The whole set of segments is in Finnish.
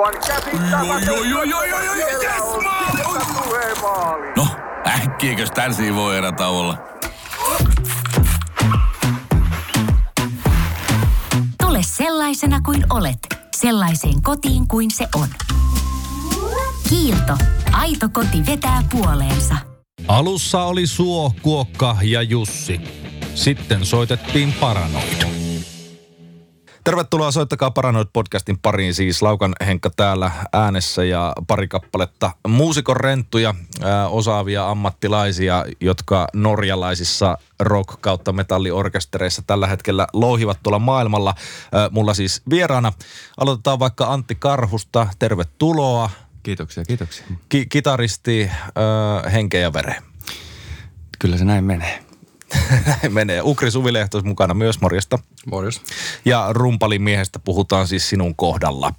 Aivan käsittämätöntä. Joo, joo, joo, joo, joo, yes, maali! No, äkkiäkös tän voi erä olla? Tule sellaisena kuin olet, sellaiseen kotiin kuin se on. Kiilto. Aito koti vetää puoleensa. Alussa oli Suo, Kuokka ja Jussi. Sitten soitettiin Paranoid. Tervetuloa Soittakaa Paranoid podcastin pariin. Siis Laukan Henkka täällä äänessä ja pari kappaletta muusikon renttuja, ää, osaavia ammattilaisia, jotka norjalaisissa rock- kautta metalliorkestereissa tällä hetkellä louhivat tuolla maailmalla. Ää, mulla siis vieraana. Aloitetaan vaikka Antti Karhusta. Tervetuloa. Kiitoksia, kiitoksia. Ki- kitaristi ää, henkeä ja vere. Kyllä se näin menee. Näin menee. Ukri Suvilehtos mukana myös morjesta. Morjos. Ja rumpalin miehestä puhutaan siis sinun kohdalla.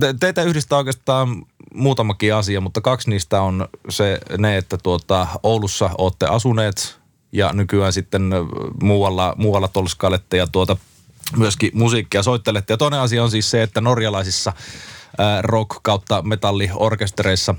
Te, teitä yhdistää oikeastaan muutamakin asia, mutta kaksi niistä on se, ne, että tuota, Oulussa olette asuneet ja nykyään sitten muualla, muualla tolskailette ja tuota, myöskin musiikkia soittelette. Ja toinen asia on siis se, että norjalaisissa rock- kautta metalliorkestereissa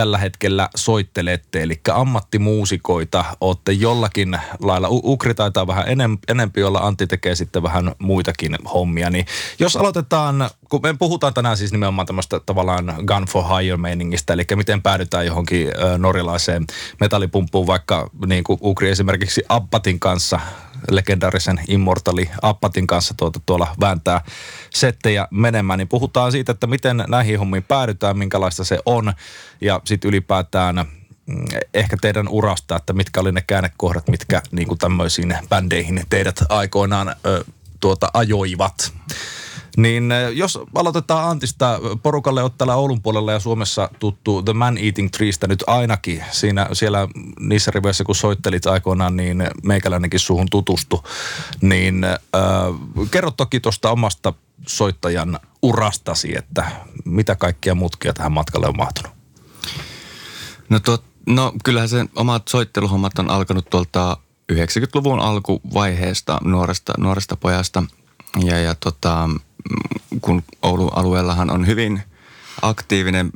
tällä hetkellä soittelette. Eli ammattimuusikoita olette jollakin lailla. Ukri taitaa vähän enem, enempi olla, Antti tekee sitten vähän muitakin hommia. Niin jos aloitetaan, kun me puhutaan tänään siis nimenomaan tämmöistä tavallaan gun for hire meiningistä, eli miten päädytään johonkin norjalaiseen metallipumppuun, vaikka niin kuin Ukri esimerkiksi Abbatin kanssa legendaarisen Immortali Appatin kanssa tuota, tuolla vääntää settejä menemään, niin puhutaan siitä, että miten näihin hommiin päädytään, minkälaista se on ja sitten ylipäätään mm, ehkä teidän urasta, että mitkä oli ne käännekohdat, mitkä niin kuin tämmöisiin bändeihin teidät aikoinaan ö, tuota, ajoivat. Niin ö, jos aloitetaan Antista, porukalle on täällä Oulun puolella ja Suomessa tuttu The Man Eating Treestä nyt ainakin. Siinä, siellä niissä riveissä, kun soittelit aikoinaan, niin meikäläinenkin suhun tutustu. Niin äh, kerro toki tuosta omasta soittajan urastasi, että mitä kaikkia mutkia tähän matkalle on mahtunut. No, tot, no kyllähän se omat soitteluhommat on alkanut tuolta 90-luvun alkuvaiheesta nuoresta, nuoresta pojasta. Ja, ja tota, kun Oulun alueellahan on hyvin aktiivinen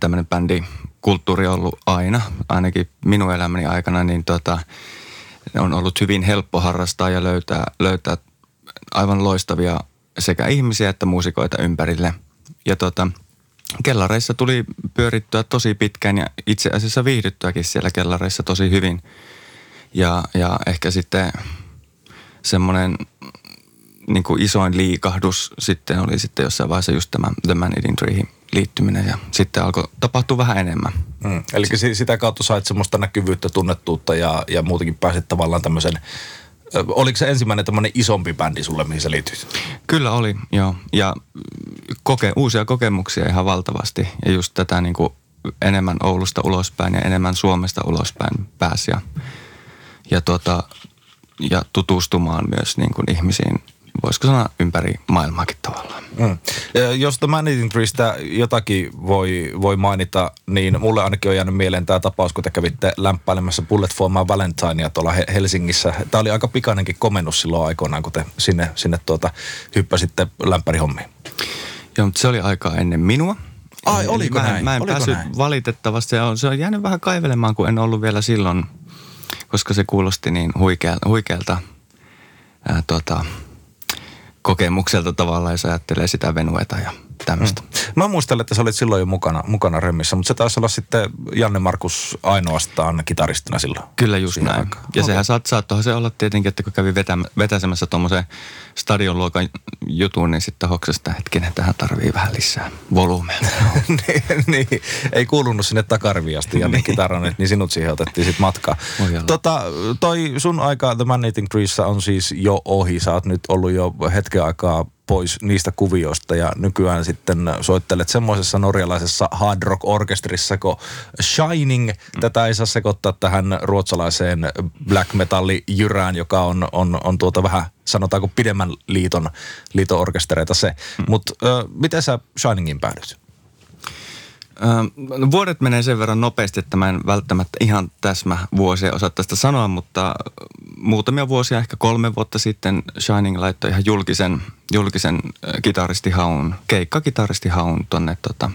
tämmöinen bändikulttuuri ollut aina, ainakin minun elämäni aikana, niin tota, on ollut hyvin helppo harrastaa ja löytää, löytää aivan loistavia sekä ihmisiä että muusikoita ympärille. Ja tota, kellareissa tuli pyörittyä tosi pitkään ja itse asiassa viihdyttyäkin siellä kellareissa tosi hyvin. Ja, ja ehkä sitten semmoinen niin kuin isoin liikahdus sitten oli sitten jossain vaiheessa just tämä The Man Eating Treehin liittyminen ja sitten alkoi tapahtua vähän enemmän. Mm. Eli si- sitä kautta sait semmoista näkyvyyttä, tunnettuutta ja, ja muutenkin pääsit tavallaan tämmöisen, oliko se ensimmäinen tämmöinen isompi bändi sulle, mihin sä liityit? Kyllä oli, joo. Ja koke, uusia kokemuksia ihan valtavasti. Ja just tätä niin kuin enemmän Oulusta ulospäin ja enemmän Suomesta ulospäin pääsi. Ja, ja, tota, ja tutustumaan myös niin kuin ihmisiin, voisiko sanoa ympäri maailmaakin tavallaan. Mm. Ja Jos The Man Eating Treestä jotakin voi, voi mainita, niin mulle ainakin on jäänyt mieleen tämä tapaus, kun te kävitte lämpäilemässä Bullet for My Valentinea tuolla He- Helsingissä. Tämä oli aika pikainenkin komennus silloin aikoinaan, kun te sinne, sinne tuota, hyppäsitte lämpärihommiin. Joo, mutta se oli aikaa ennen minua. Ai, Eli oliko mä, näin? Mä en Oliko päässyt näin? valitettavasti. Se on, se on jäänyt vähän kaivelemaan, kun en ollut vielä silloin, koska se kuulosti niin huikealta, huikealta ää, tota, kokemukselta tavallaan, jos ajattelee sitä venueta ja tämmöistä. Mm. Mä muistelen, että sä olit silloin jo mukana, mukana remmissä, mutta se taisi olla sitten Janne Markus ainoastaan kitaristina silloin. Kyllä just Siinä näin. aikaa. Ja Okei. sehän saat, saattohan se olla tietenkin, että kun kävi vetäm, vetäsemässä tuommoisen stadionluokan jutun, niin sitten hoksasta hetkinen, tähän tarvii vähän lisää volyymea. niin, niin, ei kuulunut sinne takariviin asti Janne kitaran, niin sinut siihen otettiin sitten matkaa. Tota, toi sun aika The Man Eating Treessä on siis jo ohi. Sä oot nyt ollut jo hetken aikaa pois niistä kuvioista ja nykyään sitten soittelet semmoisessa norjalaisessa hard rock orkesterissa kuin Shining. Tätä ei saa sekoittaa tähän ruotsalaiseen black metalli jyrään, joka on, on, on tuota vähän sanotaanko pidemmän liiton, liiton orkestereita se. Mutta miten sä Shiningin päädyit? No vuodet menee sen verran nopeasti, että mä en välttämättä ihan täsmä vuosia osaa tästä sanoa, mutta muutamia vuosia, ehkä kolme vuotta sitten Shining laittoi ihan julkisen, julkisen kitaristihaun, keikkakitaristihaun tonne tota,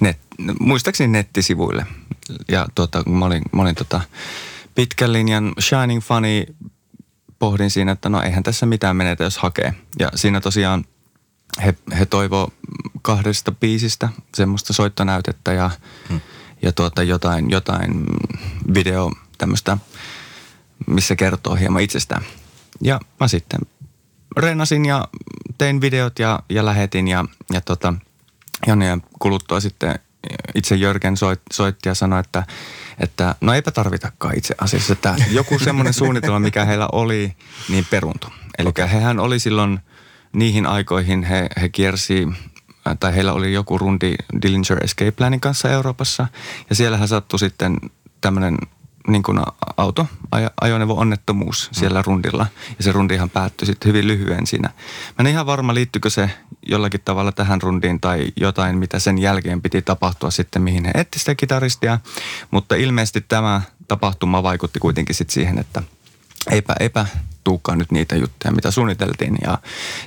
net, muistaakseni nettisivuille. Ja tota, mä olin, mä olin tota, pitkän linjan Shining Funny pohdin siinä, että no eihän tässä mitään menetä, jos hakee. Ja siinä tosiaan he, he toivo kahdesta biisistä semmoista soittonäytettä ja, hmm. ja tuota jotain, jotain video tämmöistä, missä kertoo hieman itsestään. Ja mä sitten reenasin ja tein videot ja, ja lähetin ja, ja tota, Jonien kuluttua sitten itse Jörgen soit, soitti ja sanoi, että, että no eipä tarvitakaan itse asiassa, että joku semmoinen suunnitelma, mikä heillä oli, niin peruntu. Eli okay. hehän oli silloin niihin aikoihin, he, he kiersi tai heillä oli joku rundi Dillinger Escape Planin kanssa Euroopassa. Ja siellähän sattui sitten tämmöinen niin kuin auto, ajoneuvo-onnettomuus siellä rundilla. Ja se rundihan päättyi sitten hyvin lyhyen siinä. Mä en ihan varma, liittyykö se jollakin tavalla tähän rundiin tai jotain, mitä sen jälkeen piti tapahtua sitten, mihin he etti sitä kitaristia. Mutta ilmeisesti tämä tapahtuma vaikutti kuitenkin sitten siihen, että eipä, eipä tuukaan nyt niitä juttuja, mitä suunniteltiin. Ja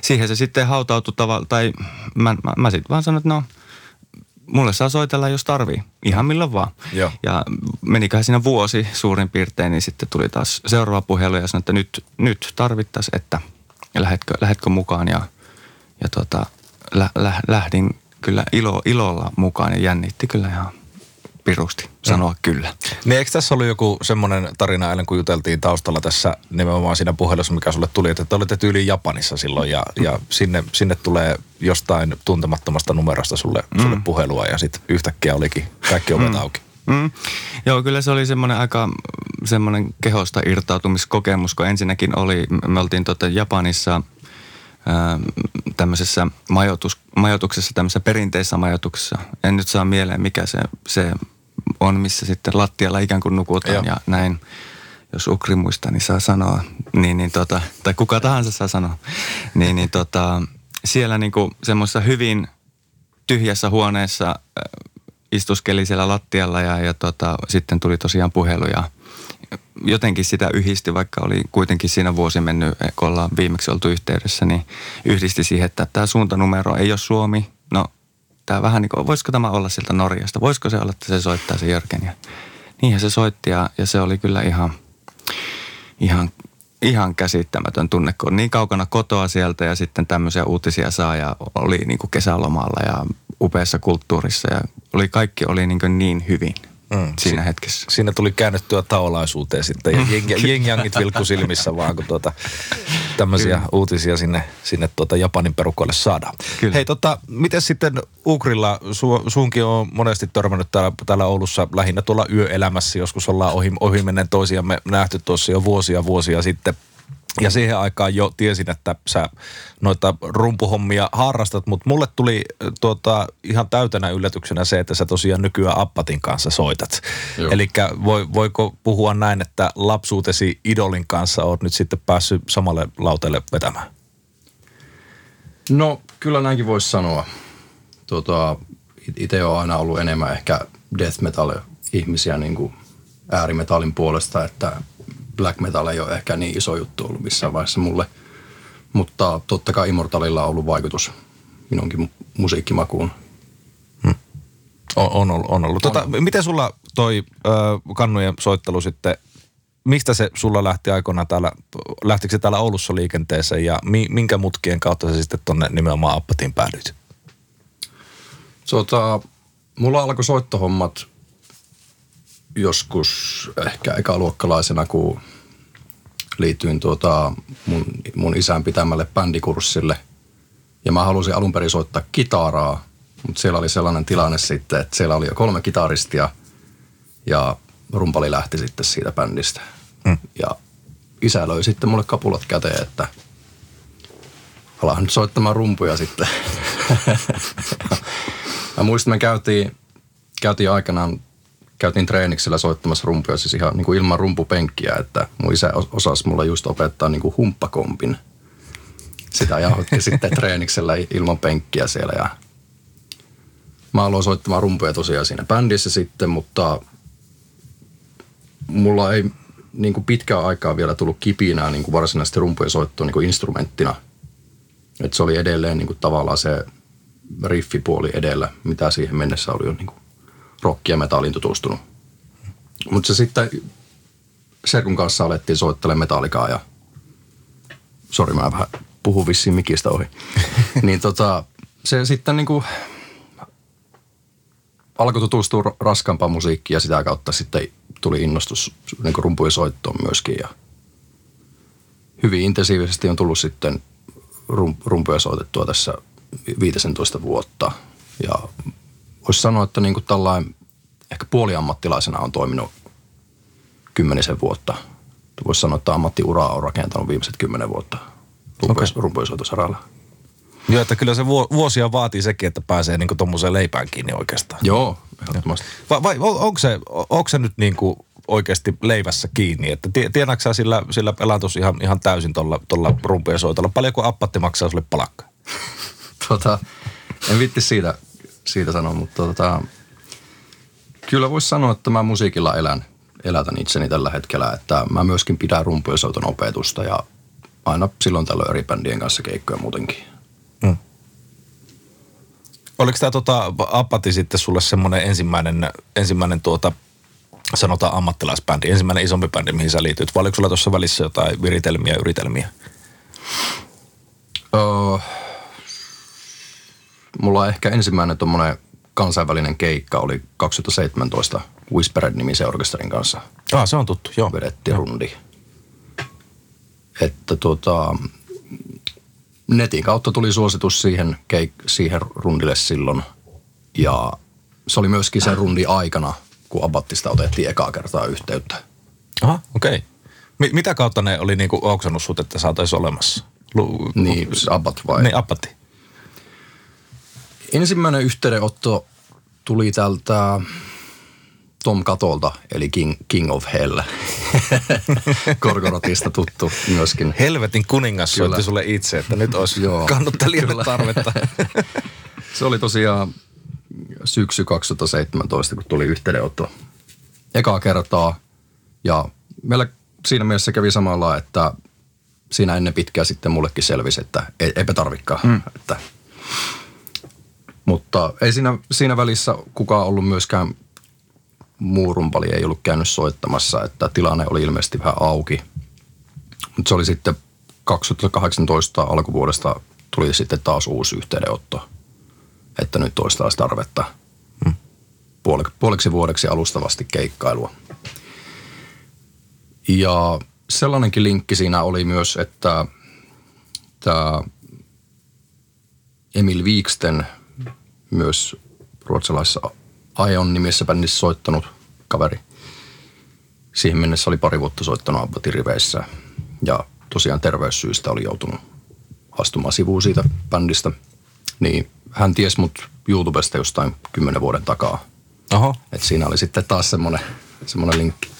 siihen se sitten hautautui tavalla, tai mä, mä, mä sitten vaan sanoin, että no – mulle saa soitella, jos tarvii. Ihan milloin vaan. Joo. Ja meniköhän siinä vuosi suurin piirtein, niin sitten tuli taas seuraava puhelu ja sanoi, että nyt, nyt tarvittaisiin, että lähetkö, lähetkö mukaan. Ja, ja tota, lä, lä, lähdin kyllä ilo, ilolla mukaan ja jännitti kyllä ihan pirusti sanoa mm. kyllä. Niin eikö tässä ollut joku semmoinen tarina eilen, kun juteltiin taustalla tässä nimenomaan siinä puhelussa, mikä sulle tuli, että te olitte tyyliin Japanissa silloin ja, ja sinne, sinne tulee jostain tuntemattomasta numerosta sulle, mm. sulle puhelua ja sitten yhtäkkiä olikin kaikki ovet mm. auki. Mm. Joo, kyllä se oli semmoinen aika semmoinen kehosta irtautumiskokemus, kun ensinnäkin oli, me oltiin tota Japanissa ää, tämmöisessä majoitus, majoituksessa, tämmöisessä perinteisessä majoituksessa. En nyt saa mieleen, mikä se, se on, missä sitten lattialla ikään kuin nukutaan Joo. ja näin. Jos Ukri muistaa, niin saa sanoa, niin, niin tota, tai kuka tahansa saa sanoa. Niin, niin tota, siellä niin kuin semmoisessa hyvin tyhjässä huoneessa äh, istuskeli siellä lattialla ja, ja tota, sitten tuli tosiaan puhelu ja jotenkin sitä yhdisti, vaikka oli kuitenkin siinä vuosi mennyt, kun ollaan viimeksi oltu yhteydessä, niin yhdisti siihen, että tämä suuntanumero ei ole Suomi. Tämä vähän niin kuin, voisiko tämä olla sieltä Norjasta? Voisiko se olla, että se soittaa se Jörgen? Ja niinhän se soitti ja, ja se oli kyllä ihan, ihan, ihan käsittämätön tunne, kun on niin kaukana kotoa sieltä ja sitten tämmöisiä uutisia saa ja oli niin kuin kesälomalla ja upeassa kulttuurissa ja oli, kaikki oli niin, niin hyvin – mm, siinä si- hetkessä. Siinä tuli käännettyä taolaisuuteen sitten ja jengjangit vilkku silmissä vaan, kun tuota, tämmöisiä Kyllä. uutisia sinne, sinne tuota Japanin perukoille saadaan. Kyllä. Hei, tota, miten sitten Ukrilla, su, suunkin on monesti törmännyt täällä, täällä Oulussa lähinnä tuolla yöelämässä, joskus ollaan ohi, ohi menneen toisiamme nähty tuossa jo vuosia vuosia sitten – ja siihen aikaan jo tiesin, että sä noita rumpuhommia harrastat, mutta mulle tuli tuota, ihan täytänä yllätyksenä se, että sä tosiaan nykyään Appatin kanssa soitat. Eli voi, voiko puhua näin, että lapsuutesi idolin kanssa oot nyt sitten päässyt samalle lauteelle vetämään? No kyllä näinkin voisi sanoa. Tuota, itse on aina ollut enemmän ehkä death metal ihmisiä niin kuin äärimetallin puolesta, että black metal ei ole ehkä niin iso juttu ollut missään vaiheessa mulle. Mutta totta kai Immortalilla on ollut vaikutus minunkin musiikkimakuun. Hmm. On, on ollut. On ollut. Tota, miten sulla toi ö, kannujen soittelu sitten, mistä se sulla lähti aikoinaan täällä, lähtikö se täällä Oulussa liikenteeseen ja mi, minkä mutkien kautta se sitten tonne nimenomaan Appatiin päädyit? Tota, mulla alkoi soittohommat joskus ehkä ekaluokkalaisena, kun liityin tuota mun, mun isän pitämälle bändikurssille. Ja mä halusin alun perin soittaa kitaraa, mutta siellä oli sellainen tilanne sitten, että siellä oli jo kolme kitaristia ja rumpali lähti sitten siitä bändistä. Mm. Ja isä löi sitten mulle kapulat käteen, että alan nyt soittamaan rumpuja sitten. mä muistan, me käytiin, käytiin aikanaan käytiin treeniksellä soittamassa rumpuja siis ihan niin kuin ilman rumpupenkkiä, että mun isä osasi mulle just opettaa niin kuin humppakompin. Sitä jauhotti sitten treeniksellä ilman penkkiä siellä ja Mä aloin soittamaan rumpuja tosiaan siinä bändissä sitten, mutta mulla ei niin kuin pitkään aikaa vielä tullut kipinää niin kuin varsinaisesti rumpujen soittoon niin kuin instrumenttina. Et se oli edelleen niin kuin tavallaan se riffipuoli edellä, mitä siihen mennessä oli jo niin kuin rock ja metallin tutustunut. Mutta se sitten Serkun kanssa alettiin soittelemaan metallikaa ja sori mä vähän puhun vissiin mikistä ohi. niin tota, se sitten niin kuin alkoi tutustua ra- raskaampaan musiikkiin ja sitä kautta sitten tuli innostus niin kuin rumpujen soittoon myöskin. Ja hyvin intensiivisesti on tullut sitten rum, rumpuja soitettua tässä 15 vuotta. Ja voisi sanoa, että niin kuin tällainen ehkä puoliammattilaisena on toiminut kymmenisen vuotta. Voisi sanoa, että ammattiuraa on rakentanut viimeiset kymmenen vuotta rumpuja, okay. Joo, että kyllä se vuo- vuosia vaatii sekin, että pääsee niinku tommoseen leipään kiinni oikeastaan. Joo, ehdottomasti. Vai, vai on- onko se, onko se nyt niinku oikeasti leivässä kiinni? Että tie- tiedätkö sä sillä, sillä elantus ihan, ihan täysin tuolla rumpujen soitolla? Paljonko appatti maksaa sulle palakkaa? tota, en vitti siitä, siitä sanoa, mutta tota, kyllä voisi sanoa, että mä musiikilla elän, elätän itseni tällä hetkellä, että mä myöskin pidän rumpujen soiton opetusta ja aina silloin tällöin eri bändien kanssa keikkoja muutenkin. Oliko tämä tota, appatti sitten sulle semmoinen ensimmäinen, ensimmäinen tuota, sanotaan ammattilaisbändi, ensimmäinen isompi bändi, mihin sä liityt? Vai oliko sulla tuossa välissä jotain viritelmiä, yritelmiä? Öö, mulla ehkä ensimmäinen tuommoinen kansainvälinen keikka oli 2017 Whispered-nimisen orkesterin kanssa. Ah, se on tuttu, joo. vedettiin rundi. Että tuota, netin kautta tuli suositus siihen, keik- siihen rundille silloin. Ja se oli myöskin sen rundi aikana, kun Abattista otettiin ekaa kertaa yhteyttä. Aha, okei. Okay. Mi- mitä kautta ne oli niinku oksannut sut, että sä otais olemassa? Lu- Niin, Abbat vai? Niin, appatti. Ensimmäinen yhteydenotto tuli tältä Tom Katolta, eli King, King of Hell. Korkorotista tuttu myöskin. Helvetin kuningas soitti sulle itse, että nyt olisi Joo. kannattelijalle Kyllä. tarvetta. Se oli tosiaan syksy 2017, kun tuli yhteydenotto ekaa kertaa. Ja meillä siinä mielessä kävi samalla, että siinä ennen pitkää sitten mullekin selvisi, että ei, eipä tarvikaan. Mm. Että, mutta ei siinä, siinä välissä kukaan ollut myöskään muu rumpali ei ollut käynyt soittamassa, että tilanne oli ilmeisesti vähän auki. Mutta se oli sitten 2018 alkuvuodesta tuli sitten taas uusi yhteydenotto, että nyt olisi taas tarvetta puole- puoleksi vuodeksi alustavasti keikkailua. Ja sellainenkin linkki siinä oli myös, että tämä Emil Viiksten myös ruotsalaisessa Aion nimessä bändissä soittanut kaveri. Siihen mennessä oli pari vuotta soittanut Abbatin riveissä ja tosiaan terveyssyistä oli joutunut astumaan sivuun siitä bändistä. Niin hän ties mut YouTubesta jostain kymmenen vuoden takaa. Oho. Et siinä oli sitten taas semmoinen, semmoinen linkki.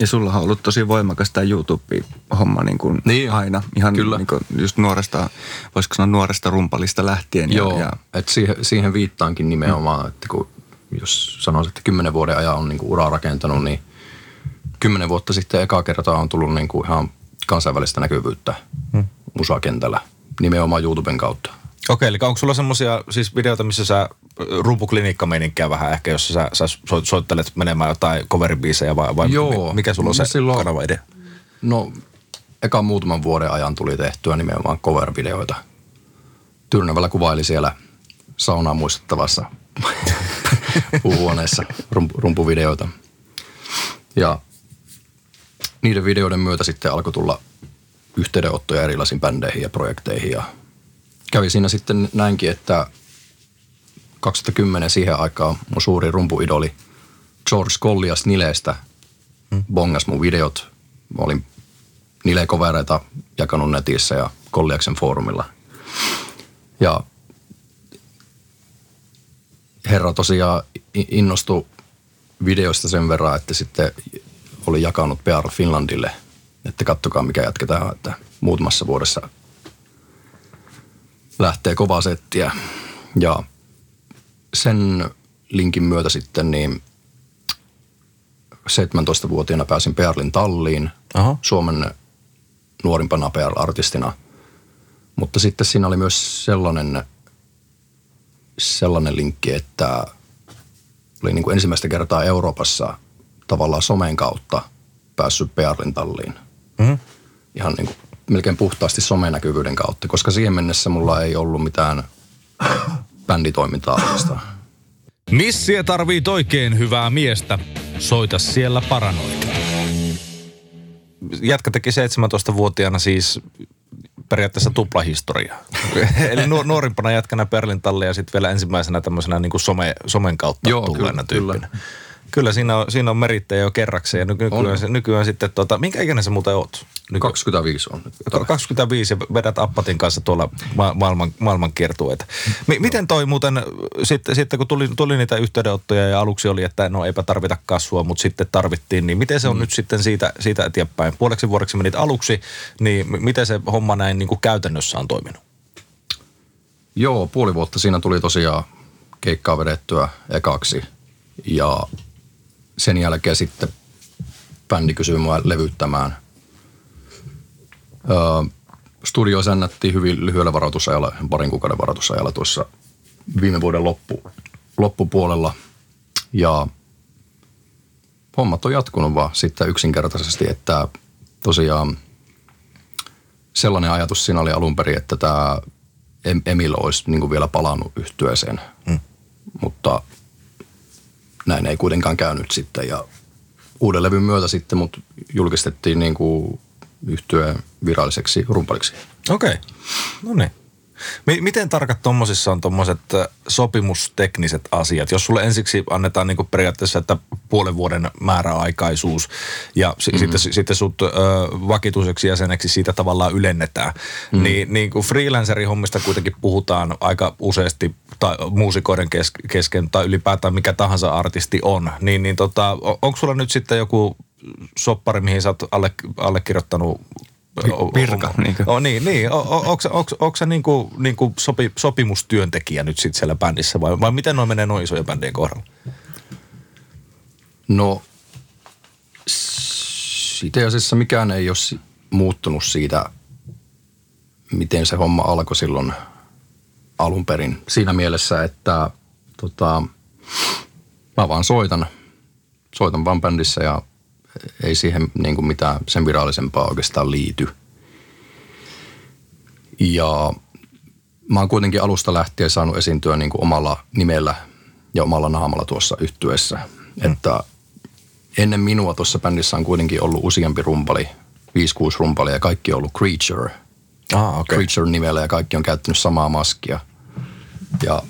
Ja sulla on ollut tosi voimakas tämä YouTube-homma niin kuin Niin, aina. Ihan kyllä. Niin kuin just nuoresta, voisiko sanoa nuoresta rumpalista lähtien. Joo, Ja, ja, että siihen, siihen viittaankin nimenomaan, että kun jos sanoisin, että kymmenen vuoden ajan on niinku uraa rakentanut, niin kymmenen vuotta sitten eka kertaa on tullut niinku ihan kansainvälistä näkyvyyttä hmm. musakentällä nimenomaan YouTuben kautta. Okei, eli onko sulla semmoisia siis videoita, missä sä rumpuklinikkameininkiä vähän ehkä, jos sä, sä soit- soittelet menemään jotain coveribiisejä vai, vai Joo. mi- mikä sulla on se Silloin- kanava idea? No, eka muutaman vuoden ajan tuli tehtyä nimenomaan cover-videoita. Tyrnävällä kuvaili siellä saunaa muistuttavassa puuhuoneessa rump- rumpuvideoita. Ja niiden videoiden myötä sitten alkoi tulla yhteydenottoja erilaisiin bändeihin ja projekteihin. Ja kävi siinä sitten näinkin, että 2010 siihen aikaan mun suuri rumpuidoli George Collias Nileestä bongas mun videot. Mä olin Nile-kovereita jakanut netissä ja Kolliaksen foorumilla. Ja herra tosiaan innostui videoista sen verran, että sitten oli jakanut PR Finlandille, että kattokaa mikä jatketaan, että muutamassa vuodessa lähtee kovaa settiä. Ja sen linkin myötä sitten niin 17-vuotiaana pääsin Perlin talliin Aha. Suomen nuorimpana PR-artistina. Mutta sitten siinä oli myös sellainen, sellainen linkki, että oli niin kuin ensimmäistä kertaa Euroopassa tavallaan somen kautta päässyt Perlin talliin. Mhm. Ihan niin kuin melkein puhtaasti somenäkyvyyden kautta, koska siihen mennessä mulla ei ollut mitään bänditoimintaa oikeastaan. Missie tarvii oikein hyvää miestä. Soita siellä paranoita. Jätkä teki 17-vuotiaana siis periaatteessa tuplahistoriaa. Eli nuor- nuorimpana jätkänä Perlintalle ja sitten vielä ensimmäisenä tämmöisenä niin kuin some, somen kautta Joo, tulleena kyllä, tyyppinä. Kyllä. Kyllä siinä, on, siinä on merittäjä jo kerrakseen nykyään, se, nykyään sitten, tota, minkä ikäinen sä muuten oot? Nyky- 25 on nyt. Ka- 25 ja vedät Appatin kanssa tuolla ma- maailman, maailman kiertueita. M- miten toi muuten, sitten, sitten kun tuli, tuli niitä yhteydenottoja ja aluksi oli, että no eipä tarvita kasvua, mutta sitten tarvittiin, niin miten se on mm. nyt sitten siitä, siitä eteenpäin? Puoleksi vuodeksi menit aluksi, niin m- miten se homma näin niin kuin käytännössä on toiminut? Joo, puoli vuotta siinä tuli tosiaan keikkaa vedettyä ekaksi. Ja sen jälkeen sitten bändi kysyi mua levyttämään. Öö, studio sännättiin hyvin lyhyellä varoitusajalla, parin kuukauden varoitusajalla tuossa viime vuoden loppu, loppupuolella. Ja hommat on jatkunut vaan sitten yksinkertaisesti, että tosiaan sellainen ajatus siinä oli alun perin, että tämä Em- Emil olisi niin vielä palannut yhtyeeseen. Mm. Mutta näin ei kuitenkaan käynyt sitten ja uuden levyn myötä sitten mut julkistettiin niin kuin yhtyeen viralliseksi rumpaliksi. Okei, okay. no niin. Mi- Miten tarkat tuommoisissa on tuommoiset sopimustekniset asiat? Jos sulle ensiksi annetaan niinku periaatteessa, että puolen vuoden määräaikaisuus ja s- mm-hmm. sitten, sitten sut ö, vakituiseksi jäseneksi siitä tavallaan ylennetään, mm-hmm. niin, niin kuin freelancerin hommista kuitenkin puhutaan aika useasti tai muusikoiden kes- kesken tai ylipäätään mikä tahansa artisti on, niin, niin tota, onko sulla nyt sitten joku soppari, mihin sä oot alle, allekirjoittanut Vi- virka, niinkö? Oh, niin, niin. Onko, onko, onko se niinku, niinku sopi, sopimustyöntekijä nyt sitten siellä bändissä vai, vai miten noin menee noin isojen bändien kohdalla? No, itse asiassa mikään ei ole muuttunut siitä, miten se homma alkoi silloin alun perin. Siinä mielessä, että tota, mä vaan soitan. Soitan vaan bändissä ja ei siihen niin kuin mitään sen virallisempaa oikeastaan liity. Ja mä oon kuitenkin alusta lähtien saanut esiintyä niin kuin omalla nimellä ja omalla naamalla tuossa yhtyeessä. Mm. Että ennen minua tuossa bändissä on kuitenkin ollut useampi rumpali, 5-6 rumpalia ja kaikki on ollut Creature. Ah, okei. Creature-nimellä ja kaikki on käyttänyt samaa maskia. Ja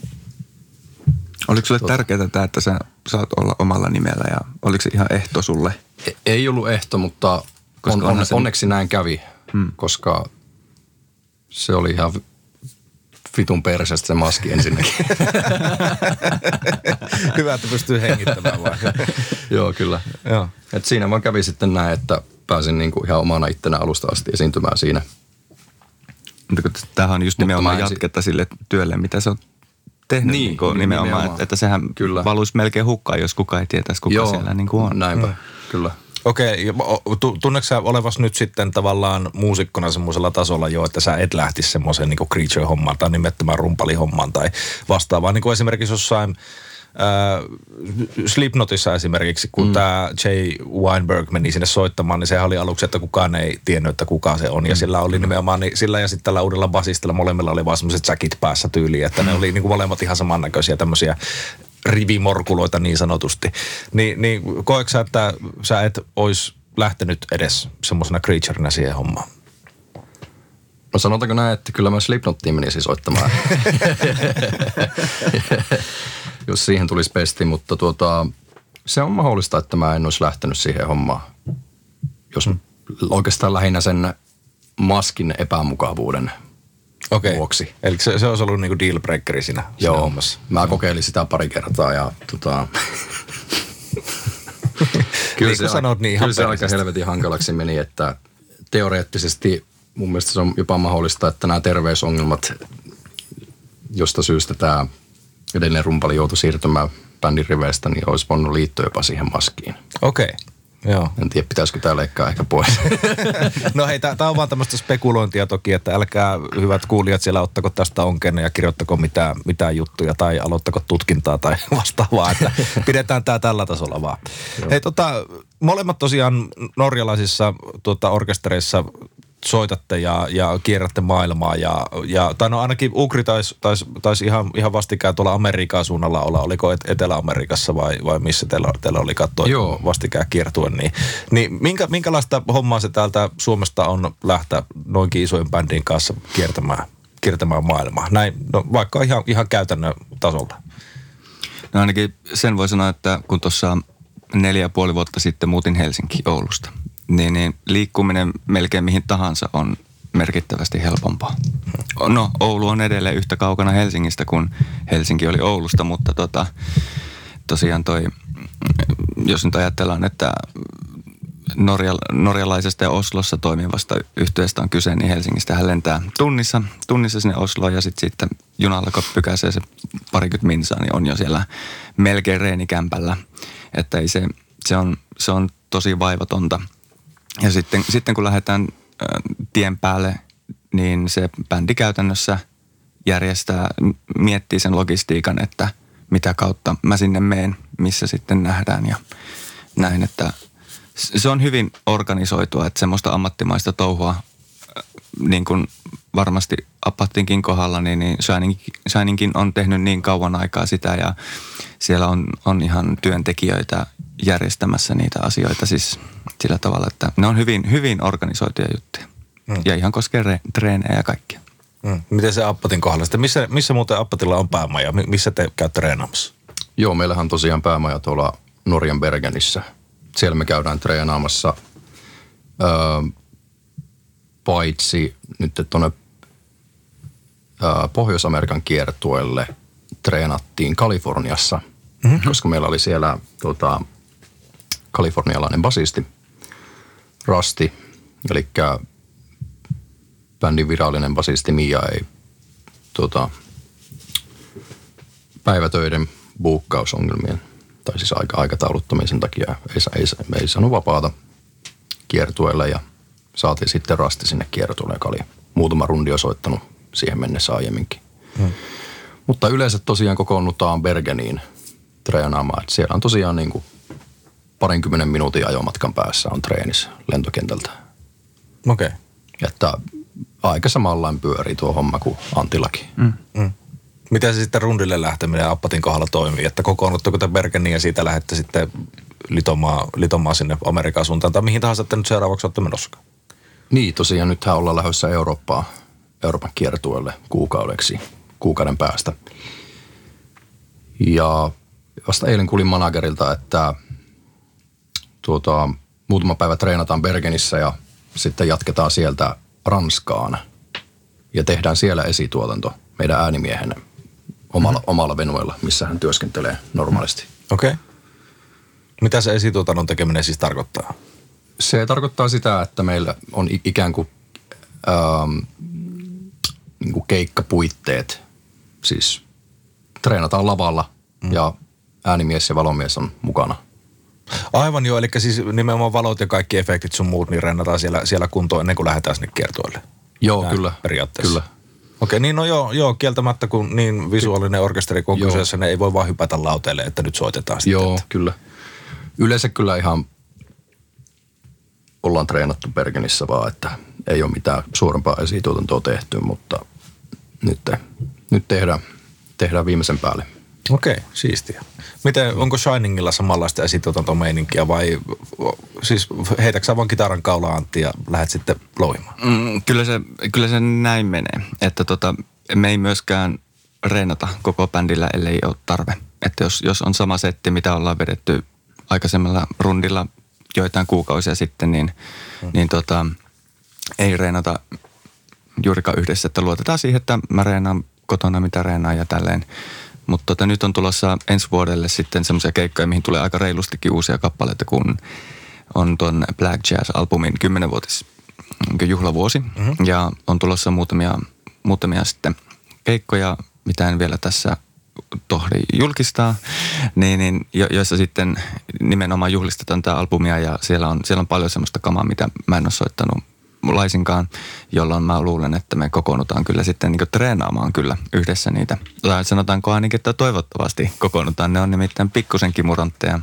Oliko sulle tärkeää tämä, että sä saat olla omalla nimellä ja oliko se ihan ehto sulle? E- ei ollut ehto, mutta Koska on, on, onhan se- onneksi näin kävi, hmm. koska se oli ihan vitun perseestä se maski ensinnäkin. Hyvä, että pystyy hengittämään vaan. Joo, kyllä. Joo. Et siinä vaan kävi sitten näin, että pääsin niinku ihan omana ittenä alusta asti esiintymään siinä. Mutta kun tämähän on just Mutta nimenomaan mä en si- jatketta sille työlle, mitä sä oot tehnyt Niin, niin, nimenomaan, nimenomaan. Että, että sehän Kyllä. Valuisi melkein hukkaan, jos kukaan ei tietäisi, kuka Joo. siellä niin kuin on. Näinpä, mm. Kyllä. Okei, ja o- tu- tunneeko sä olevas nyt sitten tavallaan muusikkona semmoisella tasolla jo, että sä et lähtisi semmoiseen niin Creature-hommaan tai nimettömään rumpalihommaan tai vastaavaan. Niin kuin esimerkiksi jossain äh, Slipknotissa esimerkiksi, kun mm. tämä Jay Weinberg meni sinne soittamaan, niin sehän oli aluksi, että kukaan ei tiennyt, että kuka se on. Ja sillä oli nimenomaan, niin sillä ja sitten tällä uudella basistilla molemmilla oli vaan semmoiset säkit päässä tyyliin, että ne oli niin kuin molemmat ihan samannäköisiä tämmöisiä rivimorkuloita niin sanotusti. Ni, niin koetko sä, että sä et olisi lähtenyt edes semmoisena creaturena siihen hommaan? No sanotaanko näin, että kyllä mä Slipknottiin menisin soittamaan. Jos siihen tulisi pesti, mutta tuota, se on mahdollista, että mä en olisi lähtenyt siihen hommaan. Jos Hmm. oikeastaan lähinnä sen maskin epämukavuuden Okei. vuoksi. Eli se, se olisi ollut niinku dealbreakeri siinä, siinä Joo, hommassa. mä kokeilin sitä pari kertaa ja tota, Niin kuin sanoit, niin kyllä se aika helvetin hankalaksi meni, että teoreettisesti mun mielestä se on jopa mahdollista, että nämä terveysongelmat, josta syystä tämä edellinen rumpali joutui siirtymään bändin riveistä, niin olisi voinut liittyä jopa siihen maskiin. Okei. Okay. Joo. En tiedä, pitäisikö tämä leikkaa ehkä pois. No hei, tämä on vaan tämmöistä spekulointia toki, että älkää hyvät kuulijat siellä ottako tästä onkenne ja kirjoittako mitään, mitään juttuja tai aloittako tutkintaa tai vastaavaa, että pidetään tämä tällä tasolla vaan. hei tota, molemmat tosiaan norjalaisissa tuota, orkestereissa soitatte ja, ja kierrätte maailmaa ja, ja tai no ainakin Ukri taisi tais, tais ihan, ihan vastikään tuolla Amerikan suunnalla olla, oliko et, Etelä-Amerikassa vai, vai missä teillä, teillä oli katsoa Joo. vastikään kiertuen, niin, niin minkä, minkälaista hommaa se täältä Suomesta on lähteä noinkin isojen bändin kanssa kiertämään, kiertämään maailmaa? Näin, no vaikka ihan, ihan käytännön tasolla. No ainakin sen voi sanoa, että kun tuossa neljä ja puoli vuotta sitten muutin Helsinki Oulusta, niin, niin liikkuminen melkein mihin tahansa on merkittävästi helpompaa. No Oulu on edelleen yhtä kaukana Helsingistä kuin Helsinki oli Oulusta, mutta tota, tosiaan toi, jos nyt ajatellaan, että Norja, norjalaisesta ja Oslossa toimivasta yhteydestä on kyse, niin Helsingistä hän lentää tunnissa, tunnissa sinne Osloon ja sitten sitten junalla kun pykäisee se parikymmentä minsaa, niin on jo siellä melkein reenikämpällä. Että ei se, se, on, se on tosi vaivatonta. Ja sitten, sitten kun lähdetään tien päälle, niin se bändi käytännössä järjestää, miettii sen logistiikan, että mitä kautta mä sinne meen, missä sitten nähdään ja näin, että se on hyvin organisoitua, että semmoista ammattimaista touhua, niin kuin varmasti Apattinkin kohdalla, niin, niin Shining, Shiningkin on tehnyt niin kauan aikaa sitä ja siellä on, on ihan työntekijöitä järjestämässä niitä asioita siis sillä tavalla, että ne on hyvin, hyvin organisoituja juttuja. Mm. Ja ihan koskee re, treenejä ja kaikkia. Mm. Miten se Appatin kohdalla? Sitten missä, missä muuten Appatilla on päämaja? Mi- Missä te käytte treenaamassa? Joo, meillähän on tosiaan päämaja tuolla Norjan Bergenissä. Siellä me käydään treenaamassa, öö, paitsi nyt tuonne öö, Pohjois-Amerikan kiertueelle treenattiin Kaliforniassa, mm-hmm. koska meillä oli siellä tota, kalifornialainen basisti, Rasti, eli bändin virallinen basisti Mia ei tota, päivätöiden buukkausongelmien tai siis aika, aikatauluttamisen takia ei, ei, sa- ei saanut vapaata kiertueelle ja saatiin sitten rasti sinne kiertueelle, joka oli muutama rundi soittanut siihen mennessä aiemminkin. Hmm. Mutta yleensä tosiaan kokoonnutaan Bergeniin treenaamaan. Et siellä on tosiaan niin kuin parinkymmenen minuutin ajomatkan päässä on treenis lentokentältä. Okei. Okay. Että aika samanlainen pyörii tuo homma kuin Antillakin. Mm. Miten se sitten rundille lähteminen Appatin kohdalla toimii? Että kokoonnutteko te Bergeniin ja siitä lähdette sitten litomaan, litomaan sinne Amerikan suuntaan tai mihin tahansa te nyt seuraavaksi olette menossa? Niin, tosiaan nythän ollaan lähdössä Eurooppaan, Euroopan kiertueelle kuukaudeksi, kuukauden päästä. Ja vasta eilen kuulin managerilta, että tuota, muutama päivä treenataan Bergenissä ja sitten jatketaan sieltä Ranskaan. Ja tehdään siellä esituotanto meidän äänimiehen omalla, mm-hmm. omalla venuella, missä hän työskentelee normaalisti. Okei. Okay. Mitä se esituotannon tekeminen siis tarkoittaa? Se tarkoittaa sitä, että meillä on ikään kuin, ähm, niin kuin keikkapuitteet. Siis treenataan lavalla mm. ja äänimies ja valomies on mukana. Aivan joo, eli siis nimenomaan valot ja kaikki efektit sun muut, niin rennataan siellä, siellä kuntoon ennen kuin lähdetään sinne kiertueelle. Joo, Näin, kyllä. Periaatteessa. Kyllä. Okei, niin no joo, joo, kieltämättä kun niin visuaalinen orkesteri Joo. kyseessä, ne ei voi vaan hypätä lauteelle, että nyt soitetaan sitten. Joo, Että. kyllä. Yleensä kyllä ihan ollaan treenattu Bergenissä vaan, että ei ole mitään suurempaa esituotantoa tehty, mutta nyt, nyt tehdään, tehdään viimeisen päälle. Okei, siistiä. Miten, onko Shiningilla samanlaista esituotantomeininkiä vai siis heitätkö sä vaan kitaran kaula Antti ja lähdet sitten louhimaan? Mm, kyllä, se, kyllä se näin menee, että tota, me ei myöskään reenata koko bändillä, ellei ole tarve. Että jos, jos on sama setti, mitä ollaan vedetty aikaisemmalla rundilla joitain kuukausia sitten, niin, mm. niin tota, ei reenata juurikaan yhdessä, että luotetaan siihen, että mä reenaan kotona, mitä reenaan ja tälleen. Mutta tota, nyt on tulossa ensi vuodelle sitten semmoisia keikkoja, mihin tulee aika reilustikin uusia kappaleita, kun on tuon Black Jazz-albumin 10-vuotis juhlavuosi. Mm-hmm. Ja on tulossa muutamia, muutamia sitten keikkoja, mitä en vielä tässä tohdi julkistaa, niin, niin, jo, joissa sitten nimenomaan juhlistetaan tämä albumia ja siellä on, siellä on paljon semmoista kamaa, mitä mä en ole soittanut laisinkaan, jolloin mä luulen, että me kokoonnutaan kyllä sitten niin treenaamaan kyllä yhdessä niitä. Tai sanotaanko ainakin, että toivottavasti kokoonnutaan. Ne on nimittäin pikkusen kimurantteja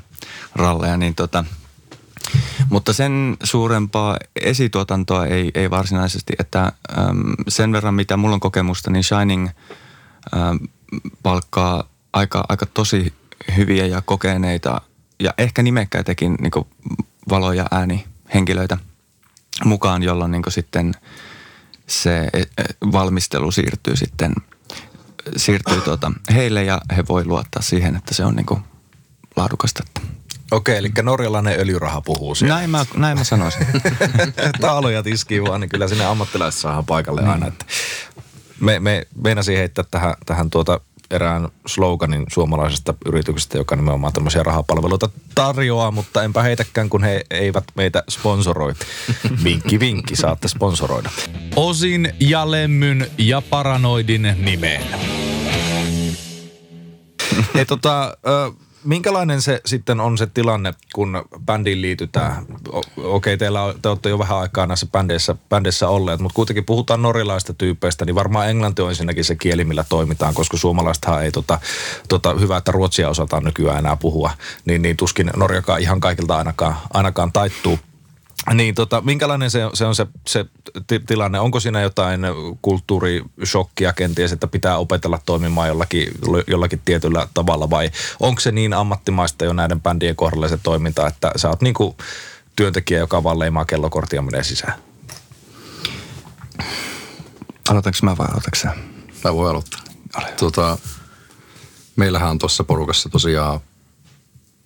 ralleja, niin tota, mutta sen suurempaa esituotantoa ei, ei varsinaisesti, että äm, sen verran mitä mulla on kokemusta, niin Shining äm, palkkaa aika, aika tosi hyviä ja kokeneita ja ehkä nimekkäitäkin niin valo- ja äänihenkilöitä mukaan, jolloin niin sitten se e, e, valmistelu siirtyy sitten siirtyy tuota heille ja he voi luottaa siihen, että se on niin laadukasta. Okei, eli norjalainen öljyraha puhuu siellä. Näin mä, näin mä sanoisin. Taaloja tiskii vaan, niin kyllä sinne ammattilaiset saadaan paikalle niin. aina. Että me, me meinasin heittää tähän, tähän tuota erään sloganin suomalaisesta yrityksestä, joka nimenomaan tämmöisiä rahapalveluita tarjoaa, mutta enpä heitäkään, kun he eivät meitä sponsoroi. Vinkki, vinkki, saatte sponsoroida. Osin ja Lemmyn ja Paranoidin nimeen. Hei tota, minkälainen se sitten on se tilanne, kun bändiin liitytään? Okei, teillä on, te olette jo vähän aikaa näissä bändeissä, bändeissä olleet, mutta kuitenkin puhutaan norjalaista tyypeistä, niin varmaan englanti on ensinnäkin se kieli, millä toimitaan, koska suomalaistahan ei tota, tota, hyvä, että ruotsia osataan nykyään enää puhua, niin, niin tuskin Norjakaan ihan kaikilta ainakaan, ainakaan taittuu. Niin tota, minkälainen se, se on se, se t- tilanne? Onko siinä jotain kulttuurishokkia kenties, että pitää opetella toimimaan jollakin, jollakin tietyllä tavalla vai onko se niin ammattimaista jo näiden bändien kohdalla se toiminta, että sä oot niinku työntekijä, joka vaan leimaa kellokorttia menee sisään? Aloitanko mä vai aloitanko sä? Mä voin aloittaa. Tota, meillähän on tuossa porukassa tosiaan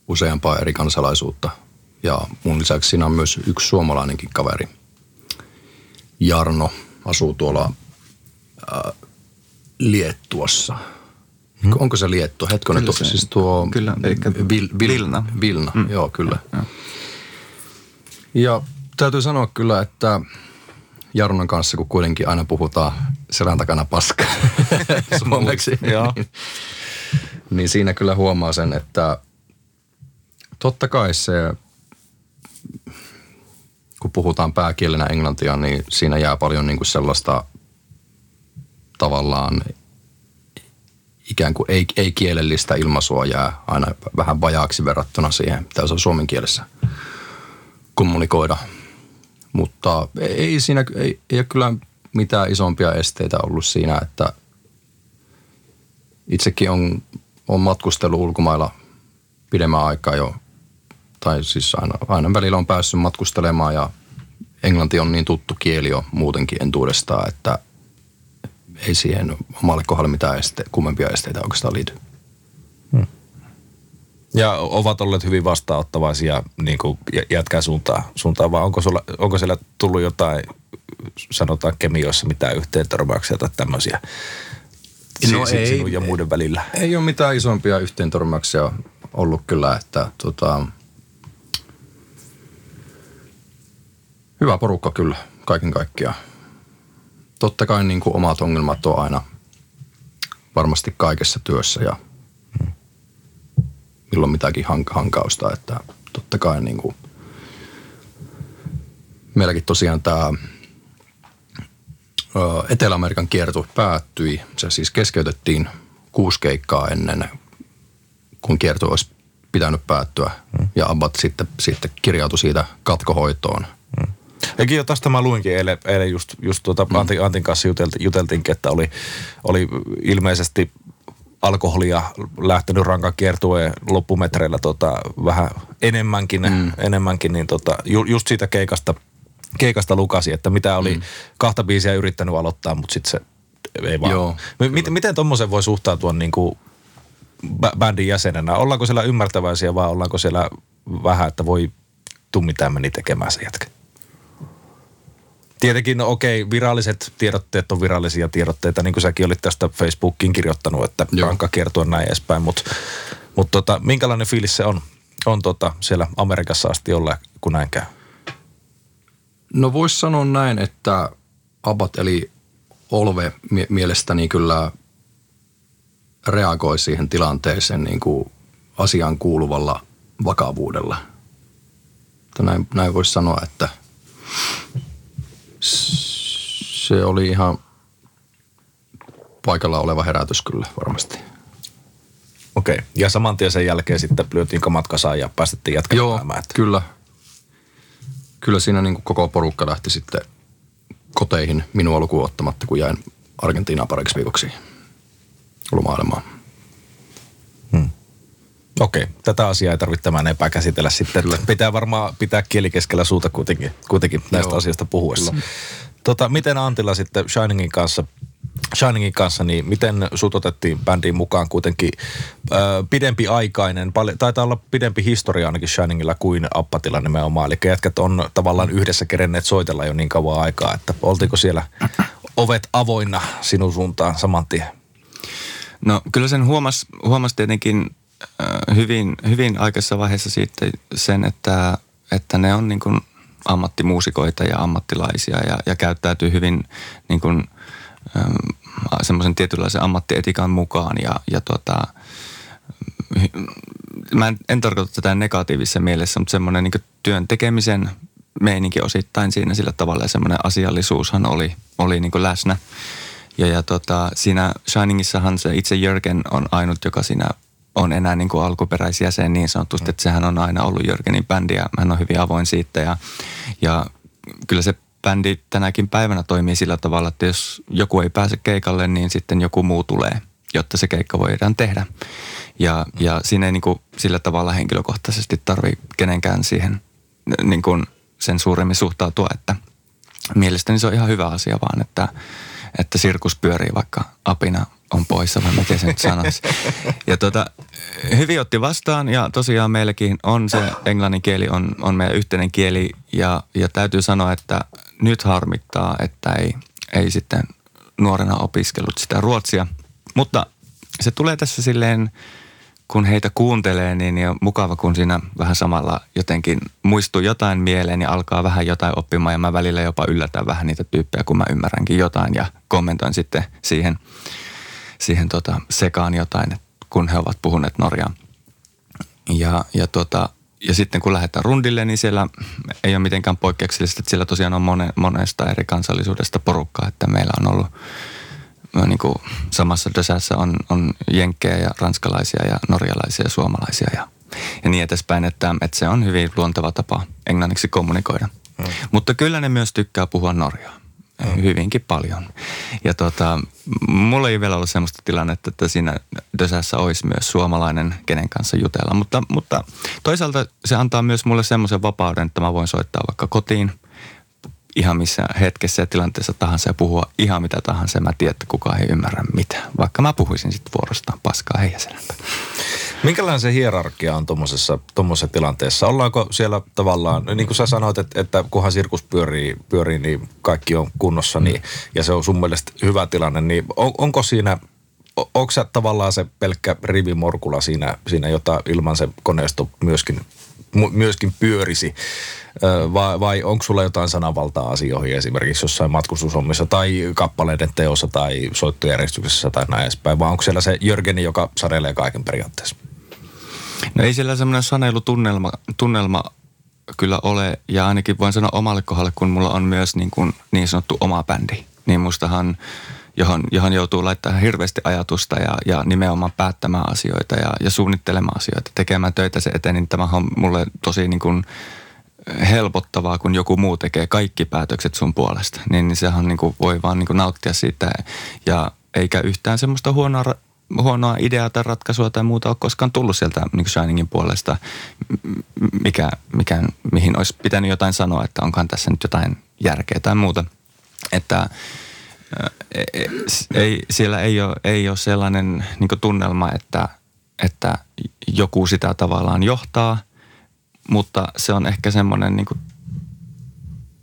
useampaa eri kansalaisuutta – ja mun lisäksi siinä on myös yksi suomalainenkin kaveri. Jarno asuu tuolla äh, Liettuassa. Hmm. Onko se Liettua? Hetkonen, kyllä se, siis tuo... Kyllä, vil, vil, Vilna. Vilna, hmm. joo kyllä. Ja. ja täytyy sanoa kyllä, että Jarnon kanssa, kun kuitenkin aina puhutaan selän takana paska suomeksi, niin, niin siinä kyllä huomaa sen, että totta kai se kun puhutaan pääkielenä englantia, niin siinä jää paljon niin kuin sellaista tavallaan ikään kuin ei, ei kielellistä ilmaisua jää aina vähän vajaaksi verrattuna siihen, mitä se on suomen kielessä kommunikoida. Mutta ei siinä, ei, ei ole kyllä mitään isompia esteitä ollut siinä, että itsekin on, on matkustellut ulkomailla pidemmän aikaa jo tai siis aina, aina välillä on päässyt matkustelemaan ja englanti on niin tuttu kieli jo muutenkin entuudestaan, että ei siihen omalle kohdalle mitään este, kummempia esteitä oikeastaan liity. Hmm. Ja ovat olleet hyvin vastaanottavaisia niin kuin jätkää suuntaan, suuntaan vai onko, sulla, onko siellä tullut jotain, sanotaan kemioissa mitään yhteen tai tämmöisiä no ei, sinun ja muiden välillä? Ei ole mitään isompia yhteen ollut kyllä, että tota, hyvä porukka kyllä kaiken kaikkiaan. Totta kai niin kuin omat ongelmat on aina varmasti kaikessa työssä ja milloin mitäkin hank- hankausta, että totta kai niin kuin meilläkin tosiaan tämä Etelä-Amerikan kierto päättyi. Se siis keskeytettiin kuusi keikkaa ennen, kun kierto olisi pitänyt päättyä. Mm. Ja Abbat sitten, sitten kirjautui siitä katkohoitoon – Ekin jo tästä mä luinkin eilen, eilen just, just tuota mm. Antin, Antin kanssa jutelti, juteltiinkin, että oli, oli ilmeisesti alkoholia lähtenyt rankan kiertueen loppumetreillä tota, vähän enemmänkin, mm. enemmänkin niin tota, ju, just siitä keikasta, keikasta lukasi, että mitä oli mm. kahta biisiä yrittänyt aloittaa, mutta sitten se ei vaan. Joo, miten, miten tuommoisen voi suhtautua niin kuin bändin jäsenenä? Ollaanko siellä ymmärtäväisiä vai ollaanko siellä vähän, että voi tummi meni tekemään se jätkä? Tietenkin, no okei, viralliset tiedotteet on virallisia tiedotteita, niin kuin säkin olit tästä Facebookin kirjoittanut, että rankka kertoa näin edespäin, mutta mut tota, minkälainen fiilis se on, on tota siellä Amerikassa asti olla, kun näin käy? No voisi sanoa näin, että Abat eli Olve mielestäni kyllä reagoi siihen tilanteeseen niin kuin asian kuuluvalla vakavuudella. Näin, näin voisi sanoa, että se oli ihan paikalla oleva herätys kyllä varmasti. Okei. Okay. Ja saman tien sen jälkeen sitten lyötiin kamat kasaan ja päästettiin jatkamaan Joo, elämää. Että kyllä. Kyllä siinä niin kuin koko porukka lähti sitten koteihin minua lukuun ottamatta, kun jäin Argentiinaan pariksi viikoksi lomailemaan. Okei, tätä asiaa ei tarvitse tämän enempää käsitellä sitten. Kyllä. Pitää varmaan pitää kieli keskellä suuta kuitenkin, kuitenkin näistä Joo, asioista puhuessa. Tota, miten Antilla sitten Shiningin kanssa, Shiningin kanssa, niin miten sut otettiin bändiin mukaan kuitenkin ö, pidempi aikainen, paljon, taitaa olla pidempi historia ainakin Shiningilla kuin Appatilla nimenomaan. Eli jätkät on tavallaan yhdessä kerenneet soitella jo niin kauan aikaa, että oltiinko siellä ovet avoinna sinun suuntaan saman tien? No kyllä sen huomas, huomas tietenkin hyvin, hyvin aikaisessa vaiheessa siitä sen, että, että ne on niin kuin ammattimuusikoita ja ammattilaisia ja, ja käyttäytyy hyvin niin kuin, semmoisen tietynlaisen ammattietikan mukaan ja, ja tota, mä en, en tarkoita tätä negatiivisessa mielessä, mutta semmoinen niin työn tekemisen meininki osittain siinä sillä tavalla ja semmoinen asiallisuushan oli, oli niin läsnä. Ja, ja tota, siinä Shiningissahan se itse Jörgen on ainut, joka siinä on enää niin kuin alkuperäisjäsen niin sanotusti, että sehän on aina ollut Jörgenin bändi ja hän on hyvin avoin siitä ja, ja kyllä se bändi tänäkin päivänä toimii sillä tavalla, että jos joku ei pääse keikalle, niin sitten joku muu tulee, jotta se keikka voidaan tehdä. Ja, ja siinä ei niin kuin sillä tavalla henkilökohtaisesti tarvi kenenkään siihen niin kuin sen suuremmin suhtautua, että mielestäni se on ihan hyvä asia vaan, että, että sirkus pyörii vaikka apina on poissa, vai miten se nyt sanoisi. Ja tota, hyvin otti vastaan ja tosiaan meilläkin on se englannin kieli on, on meidän yhteinen kieli ja, ja täytyy sanoa, että nyt harmittaa, että ei, ei sitten nuorena opiskellut sitä ruotsia. Mutta se tulee tässä silleen, kun heitä kuuntelee, niin on mukava, kun siinä vähän samalla jotenkin muistuu jotain mieleen ja alkaa vähän jotain oppimaan. Ja mä välillä jopa yllätän vähän niitä tyyppejä, kun mä ymmärränkin jotain ja kommentoin sitten siihen, siihen tota sekaan jotain, kun he ovat puhuneet Norjaa. Ja, ja, tota, ja sitten kun lähdetään rundille, niin siellä ei ole mitenkään poikkeuksellista, että siellä tosiaan on mone, monesta eri kansallisuudesta porukkaa, että meillä on ollut niin kuin samassa dösässä on, on jenkkejä ja ranskalaisia ja norjalaisia ja suomalaisia ja, ja niin edespäin, että, että se on hyvin luonteva tapa englanniksi kommunikoida. Mm. Mutta kyllä ne myös tykkää puhua norjaa. Mm. Hyvinkin paljon. Ja tota, mulla ei vielä ollut sellaista tilannetta, että siinä dösässä olisi myös suomalainen, kenen kanssa jutella. Mutta, mutta toisaalta se antaa myös mulle semmoisen vapauden, että mä voin soittaa vaikka kotiin – ihan missä hetkessä ja tilanteessa tahansa ja puhua ihan mitä tahansa. Mä tiedän, että kukaan ei ymmärrä mitään. Vaikka mä puhuisin sitten vuorostaan paskaa heijäselämpää. Minkälainen se hierarkia on tuommoisessa tilanteessa? Ollaanko siellä tavallaan, niin kuin sä sanoit, että, että kunhan sirkus pyörii, pyörii, niin kaikki on kunnossa niin, ja se on sun mielestä hyvä tilanne, niin on, onko siinä, on, onko sä tavallaan se pelkkä rivimorkula siinä, siinä jota ilman se koneisto myöskin, myöskin pyörisi? Vai, vai onko sulla jotain sananvaltaa asioihin esimerkiksi jossain matkustushommissa tai kappaleiden teossa tai soittojärjestyksessä tai näin edespäin, vai onko siellä se Jörgeni, joka sanelee kaiken periaatteessa? No ei siellä semmoinen saneilutunnelma tunnelma kyllä ole, ja ainakin voin sanoa omalle kohdalle, kun mulla on myös niin, kuin niin sanottu oma bändi, niin mustahan johon, johon joutuu laittamaan hirveästi ajatusta ja, ja nimenomaan päättämään asioita ja, ja suunnittelemaan asioita, tekemään töitä se eteen, niin tämä on mulle tosi niin kuin helpottavaa, kun joku muu tekee kaikki päätökset sun puolesta. Niin, niin sehän niin kuin voi vaan niin kuin nauttia siitä ja eikä yhtään semmoista huonoa, huonoa ideaa tai ratkaisua tai muuta ole koskaan tullut sieltä niin kuin Shiningin puolesta, mikä, mikä, mihin olisi pitänyt jotain sanoa, että onkaan tässä nyt jotain järkeä tai muuta. Että ei, siellä ei ole, ei ole sellainen niin tunnelma, että, että joku sitä tavallaan johtaa – mutta se on ehkä semmoinen niin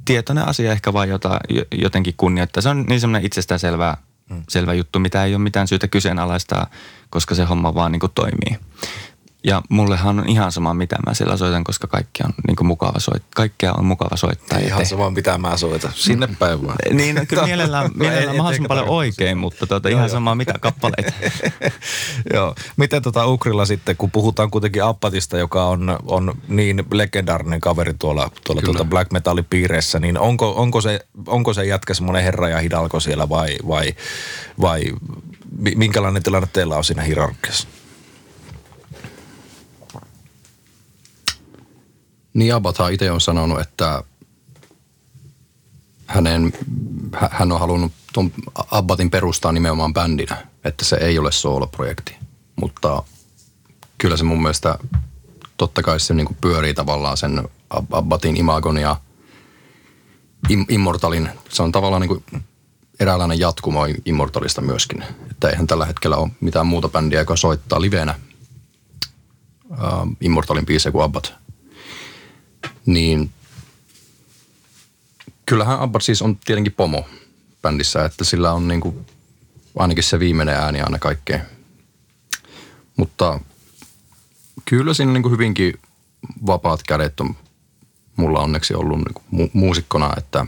tietoinen asia ehkä vaan jota jotenkin kunnioittaa. Se on niin semmoinen itsestäänselvä mm. selvä juttu, mitä ei ole mitään syytä kyseenalaistaa, koska se homma vaan niin kuin toimii. Ja mullehan on ihan sama, mitä mä siellä soitan, koska kaikki on niin mukava soittaa. Kaikkea on mukava soittaa. Ihan sama, mitä mä soitan. Sinne päin vaan. Niin, no, kyllä mielellään, mielellään Ei- mahdollisimman eikä paljon oikein, mutta tuota, ihan sama mitä kappaleita. Joo. Miten tota Ukrilla sitten, kun puhutaan kuitenkin Appatista, joka on, on niin legendaarinen kaveri tuolla, tuolla tuota black metalin piireissä, niin onko, onko, se, onko se jätkä semmoinen herra ja hidalko siellä vai, vai, vai mi- minkälainen tilanne teillä on siinä hierarkiassa? Niin Abbathan itse on sanonut, että hänen, hä- hän on halunnut tuon Abbatin perustaa nimenomaan bändinä, että se ei ole sooloprojekti. Mutta kyllä se mun mielestä, totta kai se niinku pyörii tavallaan sen Ab- Abbatin imagon ja Im- Immortalin. Se on tavallaan niinku eräänlainen jatkumo Immortalista myöskin. Että eihän tällä hetkellä ole mitään muuta bändiä, joka soittaa livenä Immortalin biisejä kuin Abbat niin kyllähän Abbat siis on tietenkin pomo bändissä, että sillä on niinku ainakin se viimeinen ääni aina kaikkeen. Mutta kyllä siinä niinku hyvinkin vapaat kädet on mulla onneksi ollut niinku mu- muusikkona, että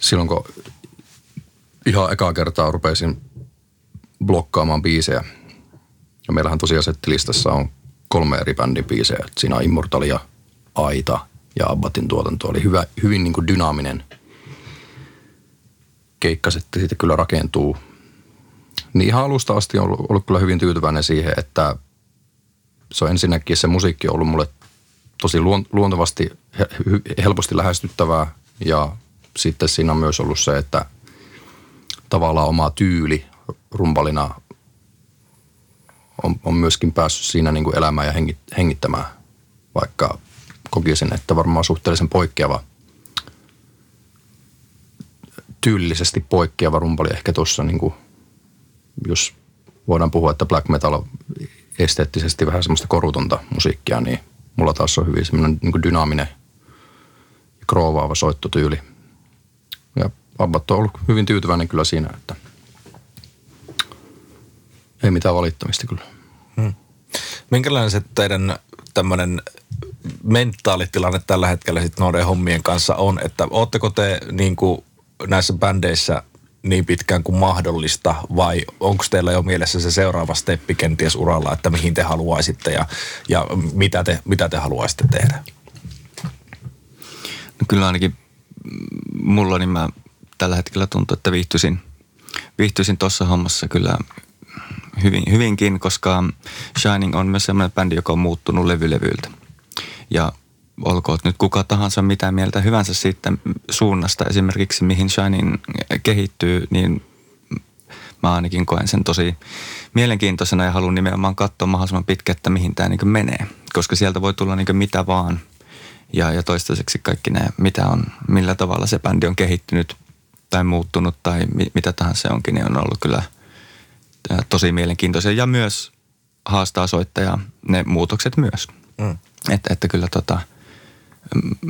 silloin kun ihan ekaa kertaa rupesin blokkaamaan biisejä, ja meillähän tosiaan settilistassa on kolme eri bändin biisejä. Siinä on Immortal ja Aita ja Abbatin tuotanto oli hyvä, hyvin niin kuin dynaaminen keikka sitten siitä kyllä rakentuu. Niin ihan alusta asti on ollut, kyllä hyvin tyytyväinen siihen, että se on ensinnäkin se musiikki on ollut mulle tosi luon- luontevasti, helposti lähestyttävää ja sitten siinä on myös ollut se, että tavallaan oma tyyli rumpalina on, on myöskin päässyt siinä niin kuin elämään ja hengit, hengittämään, vaikka kokisin, että varmaan suhteellisen poikkeava, tyylillisesti poikkeava rumpali ehkä tuossa, niin kuin, jos voidaan puhua, että black metal on esteettisesti vähän semmoista korutonta musiikkia, niin mulla taas on hyvin semmoinen niin dynaaminen ja kroovaava soittotyyli. Ja Abbat on ollut hyvin tyytyväinen kyllä siinä, että ei mitään valittamista kyllä. Minkälainen se teidän tämmöinen mentaalitilanne tällä hetkellä sitten noiden hommien kanssa on, että ootteko te niin kuin näissä bändeissä niin pitkään kuin mahdollista vai onko teillä jo mielessä se seuraava steppi kenties uralla, että mihin te haluaisitte ja, ja mitä, te, mitä te haluaisitte tehdä? No kyllä ainakin mulla niin mä tällä hetkellä tuntuu, että viihtyisin, viihtyisin tuossa hommassa kyllä hyvin, hyvinkin, koska Shining on myös sellainen bändi, joka on muuttunut levylevyiltä. Ja olkoon nyt kuka tahansa mitä mieltä hyvänsä siitä suunnasta esimerkiksi, mihin Shining kehittyy, niin mä ainakin koen sen tosi mielenkiintoisena ja haluan nimenomaan katsoa mahdollisimman pitkä, että mihin tämä niin menee. Koska sieltä voi tulla niin mitä vaan. Ja, ja toistaiseksi kaikki ne, mitä on, millä tavalla se bändi on kehittynyt tai muuttunut tai mi, mitä tahansa se onkin, niin on ollut kyllä tosi mielenkiintoisia. Ja myös haastaa soittajaa ne muutokset myös. Mm. Että, että kyllä tota,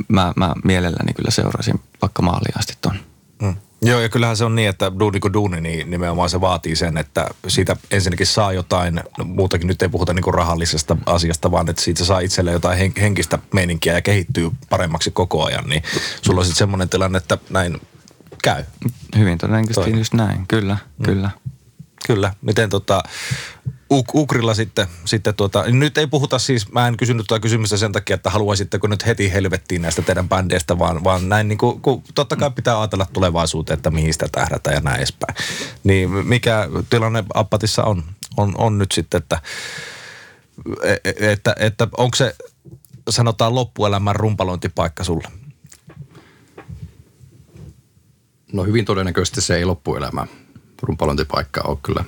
mä, mä mielelläni kyllä seurasin vaikka maaliin asti ton. Mm. Joo, ja kyllähän se on niin, että duuni kuin duuni, niin nimenomaan se vaatii sen, että siitä ensinnäkin saa jotain, no muutakin nyt ei puhuta niin rahallisesta asiasta, vaan että siitä saa itselle jotain hen- henkistä meininkiä ja kehittyy paremmaksi koko ajan, niin sulla on sitten semmoinen tilanne, että näin käy. Hyvin todennäköisesti Toi. just näin, kyllä, mm. kyllä. Kyllä. Miten tota, Uk- Ukrilla sitten, sitten tuota, nyt ei puhuta siis, mä en kysynyt tuota kysymystä sen takia, että haluaisitteko nyt heti helvettiin näistä teidän bändeistä, vaan, vaan näin niin kuin, kun totta kai pitää ajatella tulevaisuuteen, että mihin sitä tähdätään ja näin edespäin. Niin mikä tilanne Appatissa on, on, on nyt sitten, että, e- e- että, että onko se sanotaan loppuelämän rumpalointipaikka sulle? No hyvin todennäköisesti se ei loppuelämä rumpalointipaikka ole kyllä.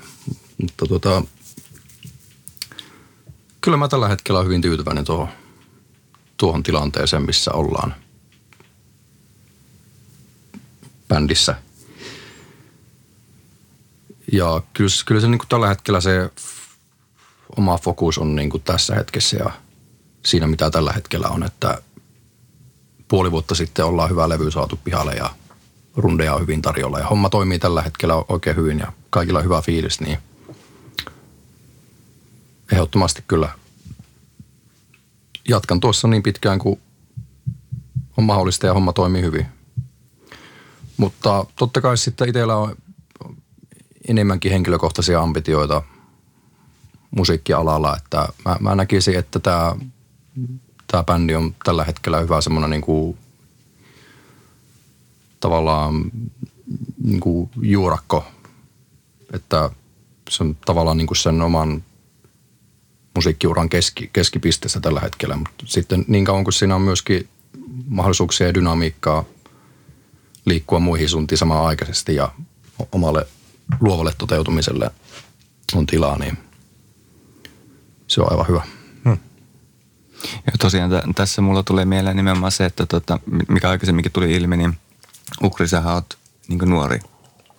Mutta tuota, kyllä mä tällä hetkellä olen hyvin tyytyväinen tuohon, tuohon tilanteeseen, missä ollaan bändissä. Ja kyllä, kyllä se niin kuin tällä hetkellä se oma fokus on niin kuin tässä hetkessä ja siinä mitä tällä hetkellä on, että puoli vuotta sitten ollaan hyvä levy saatu pihalle ja rundeja on hyvin tarjolla ja homma toimii tällä hetkellä oikein hyvin ja kaikilla on hyvä fiilis, niin ehdottomasti kyllä jatkan tuossa niin pitkään kuin on mahdollista ja homma toimii hyvin. Mutta totta kai sitten itsellä on enemmänkin henkilökohtaisia ambitioita musiikkialalla, että mä, mä näkisin, että tämä, tämä bändi on tällä hetkellä hyvä semmoinen niin kuin, tavallaan niin kuin juurakko, että se on tavallaan niin kuin sen oman musiikkiuran keski, keskipisteessä tällä hetkellä, mutta sitten niin kauan kuin siinä on myöskin mahdollisuuksia ja dynamiikkaa liikkua muihin suuntiin samaan aikaisesti ja omalle luovalle toteutumiselle on tilaa, niin se on aivan hyvä. Ja tosiaan t- tässä mulla tulee mieleen nimenomaan se, että tota, mikä aikaisemminkin tuli ilmi, niin Ukri, sähän oot niin nuori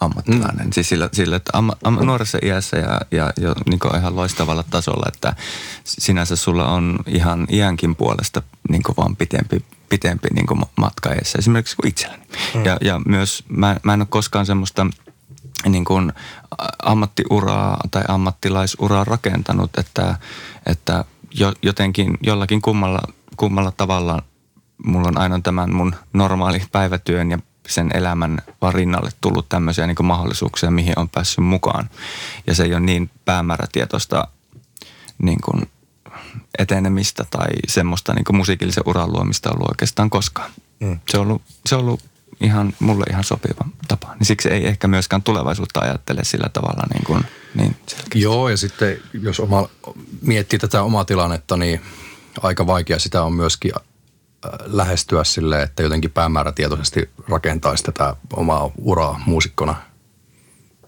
ammattilainen. Mm. Siis sillä, sillä että amma, amma, nuoressa iässä ja, ja jo niin ihan loistavalla tasolla, että sinänsä sulla on ihan iänkin puolesta niin vaan pitempi, pitempi niin matka edessä, esimerkiksi kuin itselläni. Mm. Ja, ja myös mä, mä en ole koskaan semmoista niin kuin ammattiuraa tai ammattilaisuraa rakentanut, että, että jo, jotenkin jollakin kummalla, kummalla tavalla mulla on aina tämän mun normaali päivätyön ja sen elämän vaan rinnalle tullut tämmöisiä niin mahdollisuuksia, mihin on päässyt mukaan. Ja se ei ole niin päämäärätietoista niin kuin etenemistä tai semmoista niin musiikillisen uran luomista ollut oikeastaan koskaan. Mm. Se, on ollut, se on ollut ihan, mulle ihan sopiva tapa. Niin siksi ei ehkä myöskään tulevaisuutta ajattele sillä tavalla niin kuin, niin Joo, ja sitten jos oma, miettii tätä omaa tilannetta, niin aika vaikea sitä on myöskin lähestyä sille, että jotenkin päämäärätietoisesti rakentaisi tätä omaa uraa muusikkona.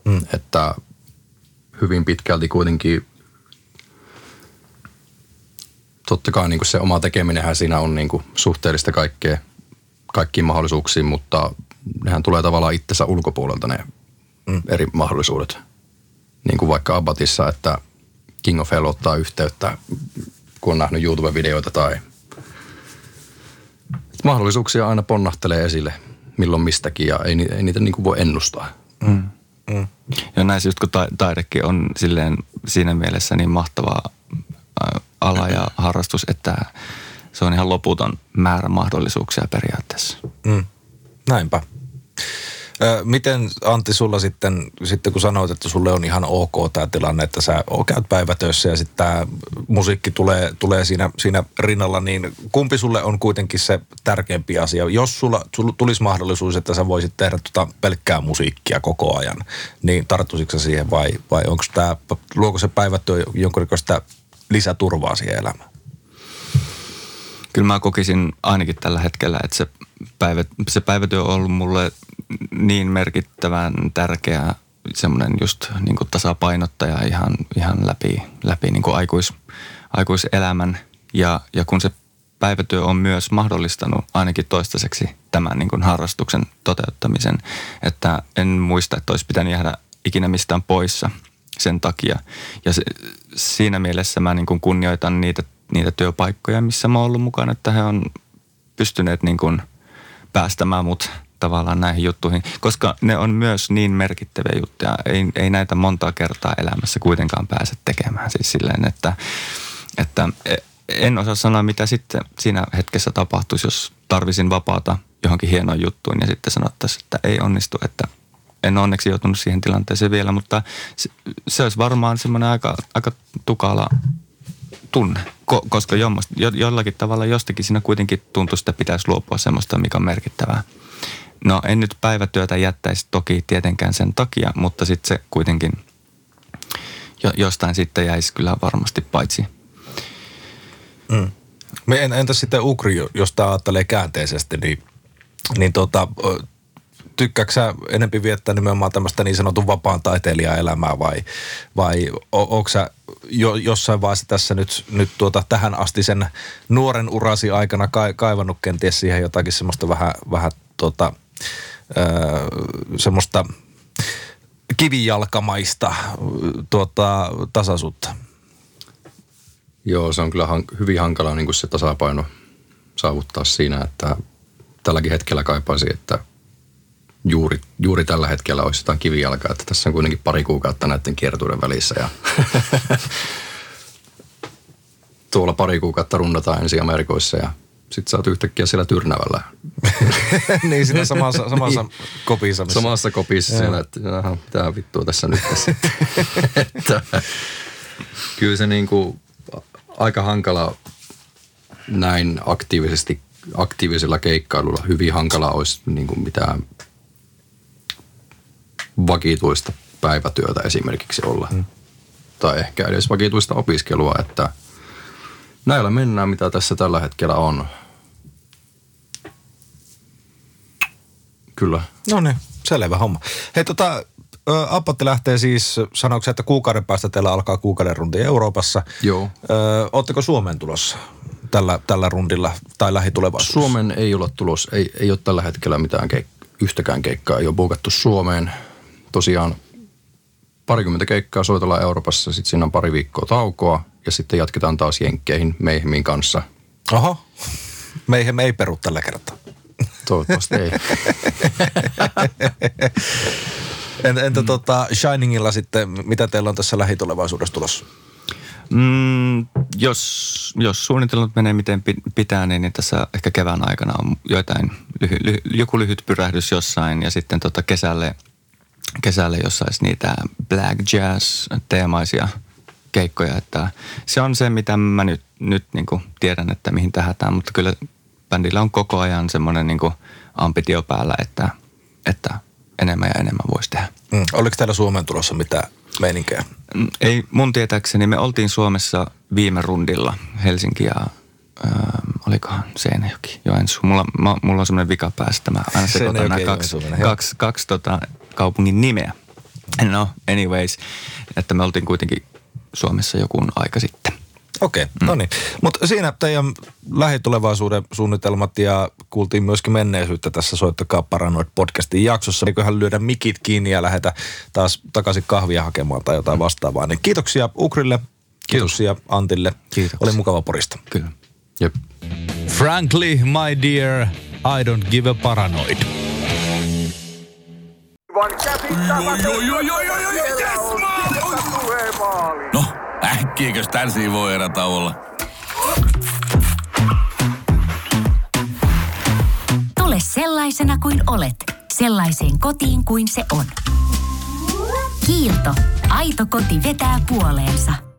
Mm. Että hyvin pitkälti kuitenkin totta kai niin kuin se oma tekeminenhän siinä on niin kuin suhteellista kaikkea, kaikkiin mahdollisuuksiin, mutta nehän tulee tavallaan itsensä ulkopuolelta ne mm. eri mahdollisuudet. Niin kuin vaikka Abbatissa, että King of Hell ottaa yhteyttä, kun on nähnyt YouTube-videoita tai mahdollisuuksia aina ponnahtelee esille milloin mistäkin ja ei, ei niitä niin kuin voi ennustaa. Mm. Mm. Ja näissä just kun taidekin on silleen siinä mielessä niin mahtavaa ala ja harrastus, että se on ihan loputon määrä mahdollisuuksia periaatteessa. Mm. Näinpä. Miten Antti sulla sitten, sitten kun sanoit, että sulle on ihan ok tämä tilanne, että sä käyt päivätöissä ja sitten tämä musiikki tulee, tulee siinä, siinä rinnalla, niin kumpi sulle on kuitenkin se tärkeämpi asia? Jos sulla, sulla tulisi mahdollisuus, että sä voisit tehdä tuota pelkkää musiikkia koko ajan, niin tarttuisitko siihen vai, vai onko tämä, luoko se päivätyö jonkunnäköistä lisäturvaa siihen elämään? Kyllä mä kokisin ainakin tällä hetkellä, että se, päivä, se päivätyö on ollut mulle niin merkittävän tärkeä semmoinen just niin kuin tasapainottaja ihan, ihan läpi, läpi niin kuin aikuis, aikuiselämän. Ja, ja kun se päivätyö on myös mahdollistanut ainakin toistaiseksi tämän niin kuin harrastuksen toteuttamisen, että en muista, että olisi pitänyt jäädä ikinä mistään poissa sen takia. Ja se, siinä mielessä mä niin kuin kunnioitan niitä, niitä työpaikkoja, missä mä oon ollut mukana, että he on pystyneet niin kuin päästämään mut tavallaan näihin juttuihin, koska ne on myös niin merkittäviä juttuja. Ei, ei näitä montaa kertaa elämässä kuitenkaan pääse tekemään. Siis silleen, että, että en osaa sanoa, mitä sitten siinä hetkessä tapahtuisi, jos tarvisin vapaata johonkin hienoon juttuun ja sitten sanottaisiin, että ei onnistu, että en onneksi joutunut siihen tilanteeseen vielä, mutta se, se olisi varmaan semmoinen aika, aika tukala tunne, Ko, koska jo, jollakin tavalla jostakin siinä kuitenkin tuntuu, että pitäisi luopua semmoista, mikä on merkittävää. No en nyt päivätyötä jättäisi toki tietenkään sen takia, mutta sitten se kuitenkin jo, jostain sitten jäisi kyllä varmasti paitsi. Mm. Entä sitten Ukri, jos tämä ajattelee käänteisesti, niin, niin tota, tykkääksä sä enempi viettää nimenomaan tämmöistä niin sanotun vapaan taiteilijaelämää vai, vai onko jo, jossain vaiheessa tässä nyt, nyt tuota, tähän asti sen nuoren urasi aikana ka, kaivannut kenties siihen jotakin semmoista vähän, vähän tuota, semmoista kivijalkamaista tuota, tasaisuutta? Joo, se on kyllä hank- hyvin hankala niin kuin se tasapaino saavuttaa siinä, että tälläkin hetkellä kaipaisin, että juuri, juuri tällä hetkellä olisi jotain kivijalkaa, että tässä on kuitenkin pari kuukautta näiden kiertuuden välissä ja tuolla pari kuukautta runnataan ensi Amerikoissa ja sitten sä oot yhtäkkiä siellä Tyrnävällä. niin siinä samassa, samassa kopissa. Missä. Samassa kopissa siellä, että jaha, mitä vittua tässä nyt tässä. että, kyllä se niinku aika hankala näin aktiivisesti, aktiivisella keikkailulla hyvin hankala olisi niinku mitään vakituista päivätyötä esimerkiksi olla. Hmm. Tai ehkä edes vakituista opiskelua, että näillä mennään, mitä tässä tällä hetkellä on. Kyllä. No niin, selvä homma. Hei tota, Appotti lähtee siis, sanoiko että kuukauden päästä teillä alkaa kuukauden rundi Euroopassa. Joo. Ö, ootteko Suomeen tulossa tällä, tällä rundilla tai lähitulevaisuudessa? Suomen ei ole tulos, ei, ei ole tällä hetkellä mitään keik- yhtäkään keikkaa, ei ole buukattu Suomeen. Tosiaan parikymmentä keikkaa soitellaan Euroopassa, sitten siinä on pari viikkoa taukoa ja sitten jatketaan taas Jenkkeihin Meihemin kanssa. Oho, Meihem ei peru tällä kertaa. Toivottavasti ei. Entä mm. tota Shiningilla sitten, mitä teillä on tässä lähitulevaisuudessa tulossa? Mm, jos, jos suunnitelmat menee miten pitää, niin, niin tässä ehkä kevään aikana on joitain, lyhy, lyhy, joku lyhyt pyrähdys jossain ja sitten tota kesälle, kesälle jos olisi niitä black jazz teemaisia keikkoja. Että se on se, mitä mä nyt, nyt niin tiedän, että mihin tähätään, mutta kyllä bändillä on koko ajan semmoinen niin ambitio päällä, että, että enemmän ja enemmän voisi tehdä. Mm. Oliko täällä Suomen tulossa mitään meininkejä? Mm, ei mun tietääkseni. Me oltiin Suomessa viime rundilla Helsinki ja äh, olikohan Seinäjoki, Joensuu. Mulla, mä, mulla on semmoinen vika päästä. Mä aina sekoitan nämä kaksi, kaksi, kaksi tota, kaupungin nimeä. No, anyways, että me oltiin kuitenkin Suomessa joku aika sitten. Okei, okay, mm. no niin. Mutta siinä teidän lähitulevaisuuden suunnitelmat ja kuultiin myöskin menneisyyttä tässä Soittakaa Paranoid podcastin jaksossa. Eiköhän lyödä mikit kiinni ja lähetä taas takaisin kahvia hakemaan tai jotain vastaavaa. Niin kiitoksia Ukrille, kiitoksia Kiitos. Antille. Kiitos. Oli mukava porista. Kyllä. Jep. Frankly, my dear, I don't give a paranoid. No, äkkiäkös tän voi erä? Tule sellaisena kuin olet, sellaiseen kotiin kuin se on. Kiilto. Aito koti vetää puoleensa.